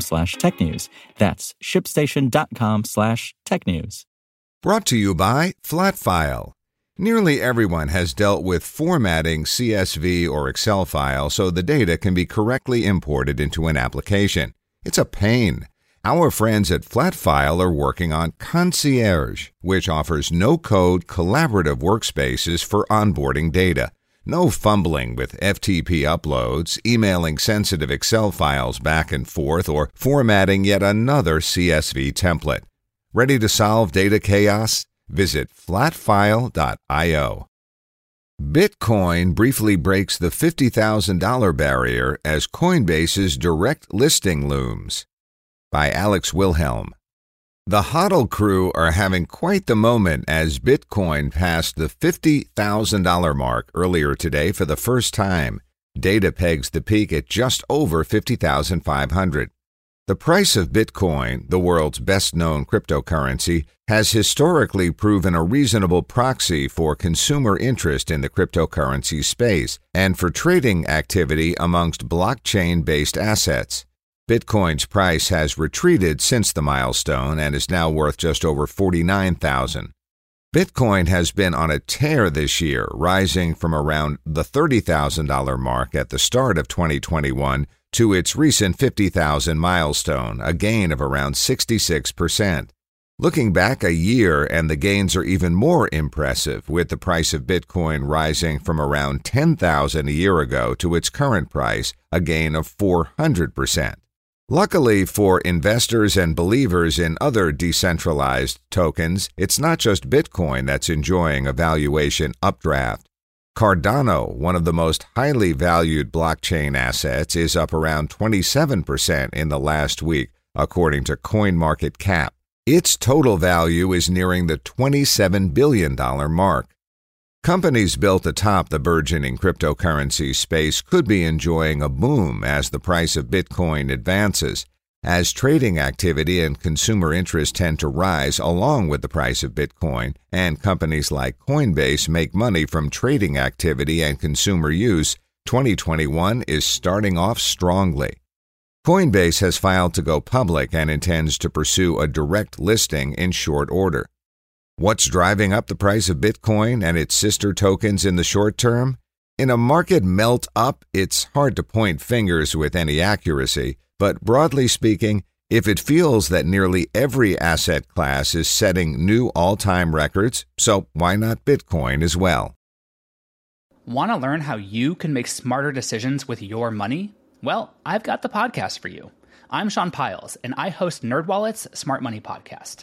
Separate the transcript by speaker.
Speaker 1: slash technews. That's shipstation.com slash tech news.
Speaker 2: Brought to you by Flatfile. Nearly everyone has dealt with formatting CSV or Excel file so the data can be correctly imported into an application. It's a pain. Our friends at Flatfile are working on Concierge, which offers no code collaborative workspaces for onboarding data. No fumbling with FTP uploads, emailing sensitive Excel files back and forth, or formatting yet another CSV template. Ready to solve data chaos? Visit flatfile.io. Bitcoin briefly breaks the $50,000 barrier as Coinbase's direct listing looms. By Alex Wilhelm. The HODL crew are having quite the moment as Bitcoin passed the $50,000 mark earlier today for the first time. Data pegs the peak at just over 50,500. The price of Bitcoin, the world's best known cryptocurrency, has historically proven a reasonable proxy for consumer interest in the cryptocurrency space and for trading activity amongst blockchain based assets. Bitcoin's price has retreated since the milestone and is now worth just over 49,000. Bitcoin has been on a tear this year, rising from around the $30,000 mark at the start of 2021 to its recent 50,000 milestone, a gain of around 66%. Looking back a year, and the gains are even more impressive, with the price of Bitcoin rising from around 10,000 a year ago to its current price, a gain of 400%. Luckily for investors and believers in other decentralized tokens, it's not just Bitcoin that's enjoying a valuation updraft. Cardano, one of the most highly valued blockchain assets, is up around 27% in the last week, according to CoinMarketCap. Its total value is nearing the $27 billion mark. Companies built atop the burgeoning cryptocurrency space could be enjoying a boom as the price of Bitcoin advances, as trading activity and consumer interest tend to rise along with the price of Bitcoin, and companies like Coinbase make money from trading activity and consumer use, 2021 is starting off strongly. Coinbase has filed to go public and intends to pursue a direct listing in short order. What's driving up the price of Bitcoin and its sister tokens in the short term? In a market melt up, it's hard to point fingers with any accuracy, but broadly speaking, if it feels that nearly every asset class is setting new all time records, so why not Bitcoin as well?
Speaker 3: Want to learn how you can make smarter decisions with your money? Well, I've got the podcast for you. I'm Sean Pyles, and I host NerdWallet's Smart Money Podcast.